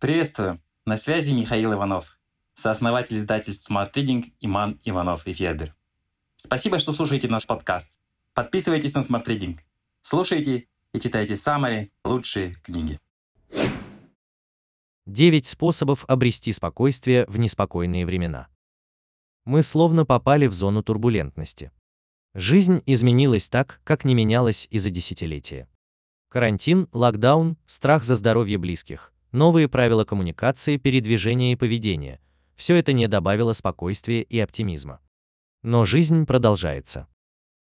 Приветствую! На связи Михаил Иванов, сооснователь издательств Smart Reading Иман Иванов и Федер. Спасибо, что слушаете наш подкаст. Подписывайтесь на Smart Reading. Слушайте и читайте самые лучшие книги. 9 способов обрести спокойствие в неспокойные времена. Мы словно попали в зону турбулентности. Жизнь изменилась так, как не менялась и за десятилетия. Карантин, локдаун, страх за здоровье близких, новые правила коммуникации, передвижения и поведения – все это не добавило спокойствия и оптимизма. Но жизнь продолжается.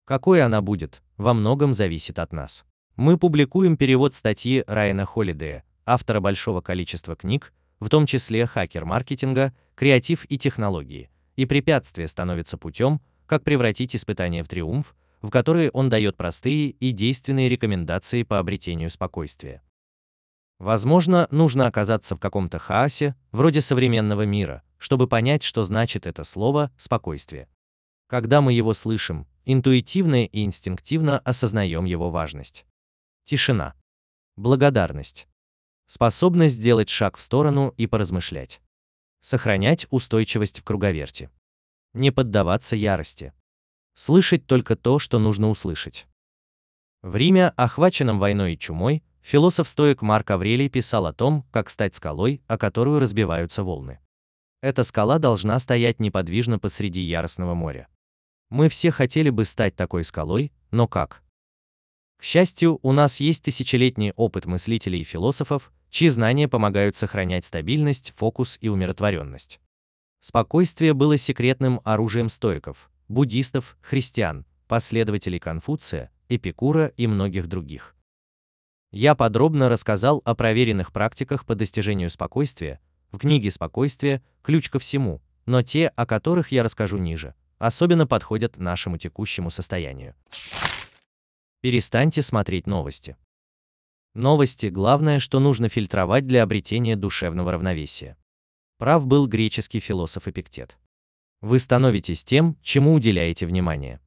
Какой она будет, во многом зависит от нас. Мы публикуем перевод статьи Райана Холлидея, автора большого количества книг, в том числе «Хакер маркетинга», «Креатив и технологии», и препятствие становится путем, как превратить испытание в триумф, в которые он дает простые и действенные рекомендации по обретению спокойствия. Возможно, нужно оказаться в каком-то хаосе, вроде современного мира, чтобы понять, что значит это слово «спокойствие». Когда мы его слышим, интуитивно и инстинктивно осознаем его важность. Тишина. Благодарность. Способность сделать шаг в сторону и поразмышлять. Сохранять устойчивость в круговерти. Не поддаваться ярости. Слышать только то, что нужно услышать. В Риме, охваченном войной и чумой, философ-стоик Марк Аврелий писал о том, как стать скалой, о которую разбиваются волны. Эта скала должна стоять неподвижно посреди яростного моря. Мы все хотели бы стать такой скалой, но как? К счастью, у нас есть тысячелетний опыт мыслителей и философов, чьи знания помогают сохранять стабильность, фокус и умиротворенность. Спокойствие было секретным оружием стоиков, буддистов, христиан, последователей Конфуция, Эпикура и многих других. Я подробно рассказал о проверенных практиках по достижению спокойствия в книге «Спокойствие. Ключ ко всему», но те, о которых я расскажу ниже, особенно подходят нашему текущему состоянию. Перестаньте смотреть новости. Новости – главное, что нужно фильтровать для обретения душевного равновесия. Прав был греческий философ Эпиктет. Вы становитесь тем, чему уделяете внимание.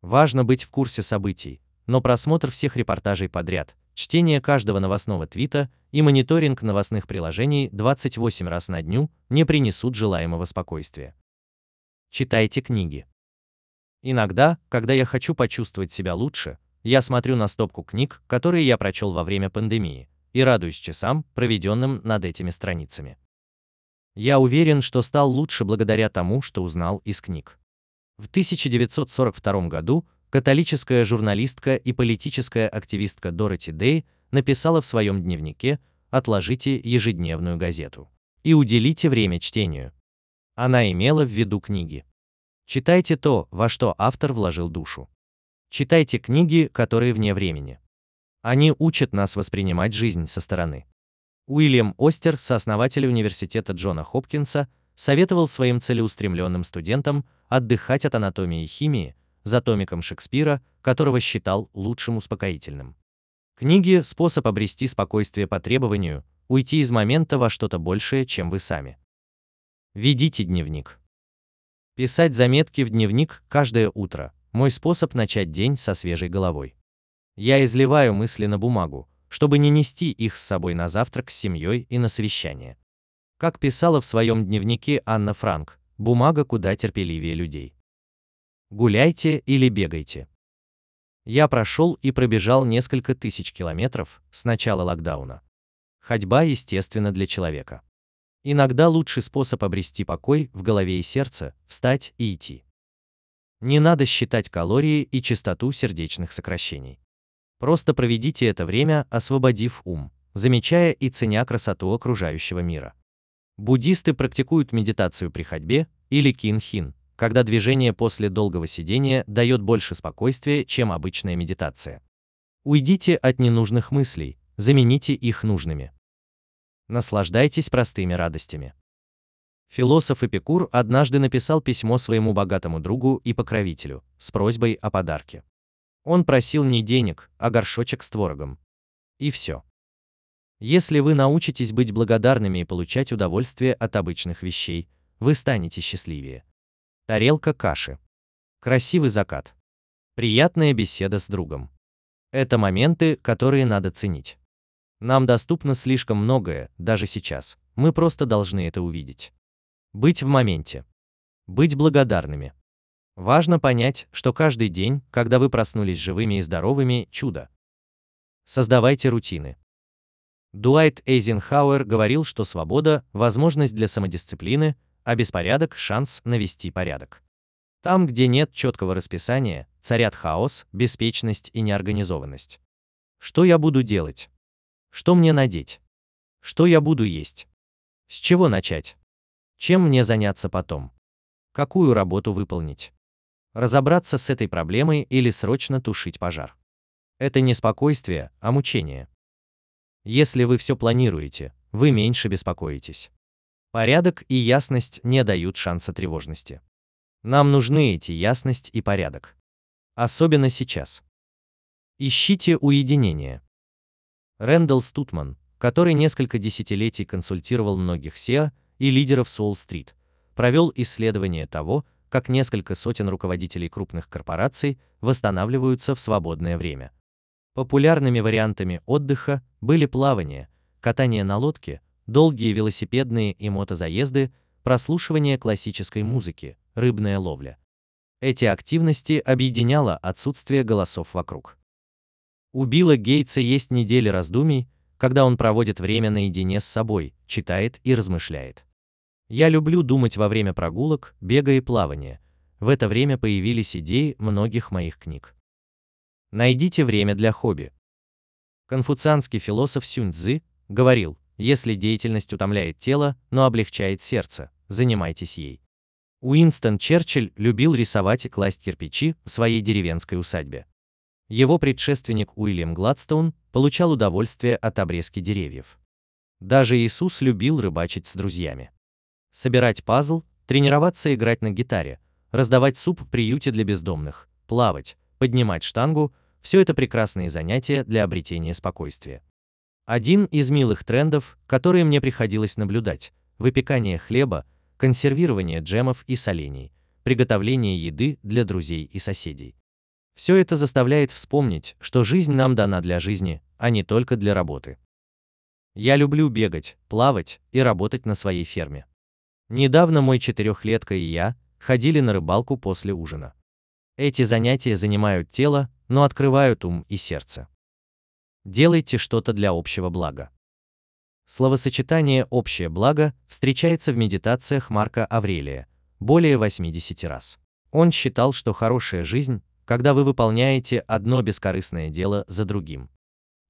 Важно быть в курсе событий, но просмотр всех репортажей подряд, чтение каждого новостного твита и мониторинг новостных приложений 28 раз на дню не принесут желаемого спокойствия. Читайте книги. Иногда, когда я хочу почувствовать себя лучше, я смотрю на стопку книг, которые я прочел во время пандемии, и радуюсь часам, проведенным над этими страницами. Я уверен, что стал лучше благодаря тому, что узнал из книг. В 1942 году католическая журналистка и политическая активистка Дороти Дэй написала в своем дневнике «Отложите ежедневную газету и уделите время чтению. Она имела в виду книги. Читайте то, во что автор вложил душу. Читайте книги, которые вне времени. Они учат нас воспринимать жизнь со стороны. Уильям Остер, сооснователь университета Джона Хопкинса, советовал своим целеустремленным студентам отдыхать от анатомии и химии за томиком Шекспира, которого считал лучшим успокоительным. Книги – способ обрести спокойствие по требованию, уйти из момента во что-то большее, чем вы сами. Ведите дневник. Писать заметки в дневник каждое утро – мой способ начать день со свежей головой. Я изливаю мысли на бумагу, чтобы не нести их с собой на завтрак с семьей и на совещание. Как писала в своем дневнике Анна Франк, бумага куда терпеливее людей. Гуляйте или бегайте. Я прошел и пробежал несколько тысяч километров с начала локдауна. Ходьба естественна для человека. Иногда лучший способ обрести покой в голове и сердце – встать и идти. Не надо считать калории и частоту сердечных сокращений. Просто проведите это время, освободив ум, замечая и ценя красоту окружающего мира. Буддисты практикуют медитацию при ходьбе или кинхин, когда движение после долгого сидения дает больше спокойствия, чем обычная медитация. Уйдите от ненужных мыслей, замените их нужными. Наслаждайтесь простыми радостями. Философ Эпикур однажды написал письмо своему богатому другу и покровителю с просьбой о подарке. Он просил не денег, а горшочек с творогом. И все. Если вы научитесь быть благодарными и получать удовольствие от обычных вещей, вы станете счастливее. Тарелка каши. Красивый закат. Приятная беседа с другом. Это моменты, которые надо ценить. Нам доступно слишком многое, даже сейчас. Мы просто должны это увидеть. Быть в моменте. Быть благодарными. Важно понять, что каждый день, когда вы проснулись живыми и здоровыми, чудо. Создавайте рутины. Дуайт Эйзенхауэр говорил, что свобода – возможность для самодисциплины, а беспорядок – шанс навести порядок. Там, где нет четкого расписания, царят хаос, беспечность и неорганизованность. Что я буду делать? Что мне надеть? Что я буду есть? С чего начать? Чем мне заняться потом? Какую работу выполнить? Разобраться с этой проблемой или срочно тушить пожар? Это не спокойствие, а мучение. Если вы все планируете, вы меньше беспокоитесь. Порядок и ясность не дают шанса тревожности. Нам нужны эти ясность и порядок. Особенно сейчас. Ищите уединение. Рэндалл Стутман, который несколько десятилетий консультировал многих SEO и лидеров Солл-стрит, провел исследование того, как несколько сотен руководителей крупных корпораций восстанавливаются в свободное время. Популярными вариантами отдыха были плавание, катание на лодке, долгие велосипедные и мотозаезды, прослушивание классической музыки, рыбная ловля. Эти активности объединяло отсутствие голосов вокруг. У Билла Гейтса есть недели раздумий, когда он проводит время наедине с собой, читает и размышляет. Я люблю думать во время прогулок, бега и плавания. В это время появились идеи многих моих книг. Найдите время для хобби. Конфуцианский философ Сюнь Цзы говорил, если деятельность утомляет тело, но облегчает сердце, занимайтесь ей. Уинстон Черчилль любил рисовать и класть кирпичи в своей деревенской усадьбе. Его предшественник Уильям Гладстоун получал удовольствие от обрезки деревьев. Даже Иисус любил рыбачить с друзьями. Собирать пазл, тренироваться играть на гитаре, раздавать суп в приюте для бездомных, плавать, поднимать штангу – все это прекрасные занятия для обретения спокойствия. Один из милых трендов, которые мне приходилось наблюдать – выпекание хлеба, консервирование джемов и солений, приготовление еды для друзей и соседей. Все это заставляет вспомнить, что жизнь нам дана для жизни, а не только для работы. Я люблю бегать, плавать и работать на своей ферме. Недавно мой четырехлетка и я ходили на рыбалку после ужина. Эти занятия занимают тело, но открывают ум и сердце. Делайте что-то для общего блага. Словосочетание «общее благо» встречается в медитациях Марка Аврелия более 80 раз. Он считал, что хорошая жизнь когда вы выполняете одно бескорыстное дело за другим.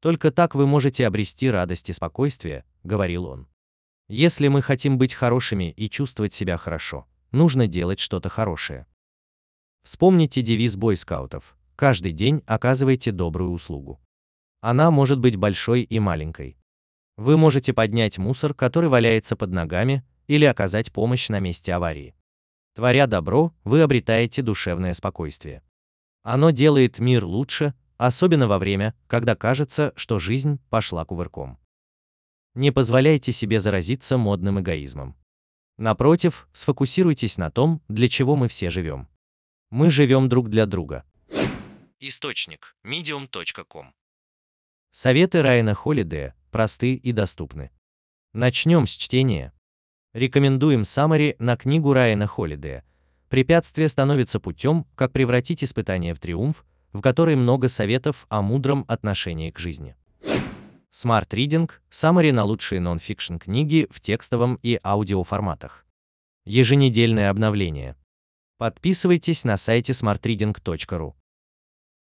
Только так вы можете обрести радость и спокойствие, говорил он. Если мы хотим быть хорошими и чувствовать себя хорошо, нужно делать что-то хорошее. Вспомните девиз бойскаутов: каждый день оказывайте добрую услугу. Она может быть большой и маленькой. Вы можете поднять мусор, который валяется под ногами, или оказать помощь на месте аварии. Творя добро, вы обретаете душевное спокойствие. Оно делает мир лучше, особенно во время, когда кажется, что жизнь пошла кувырком. Не позволяйте себе заразиться модным эгоизмом. Напротив, сфокусируйтесь на том, для чего мы все живем. Мы живем друг для друга. Источник medium.com Советы Райана Холидея просты и доступны. Начнем с чтения. Рекомендуем саммари на книгу Райана Холидея Препятствие становится путем, как превратить испытание в триумф, в которой много советов о мудром отношении к жизни. Smart Reading – саммари на лучшие нон-фикшн книги в текстовом и аудиоформатах. Еженедельное обновление. Подписывайтесь на сайте smartreading.ru.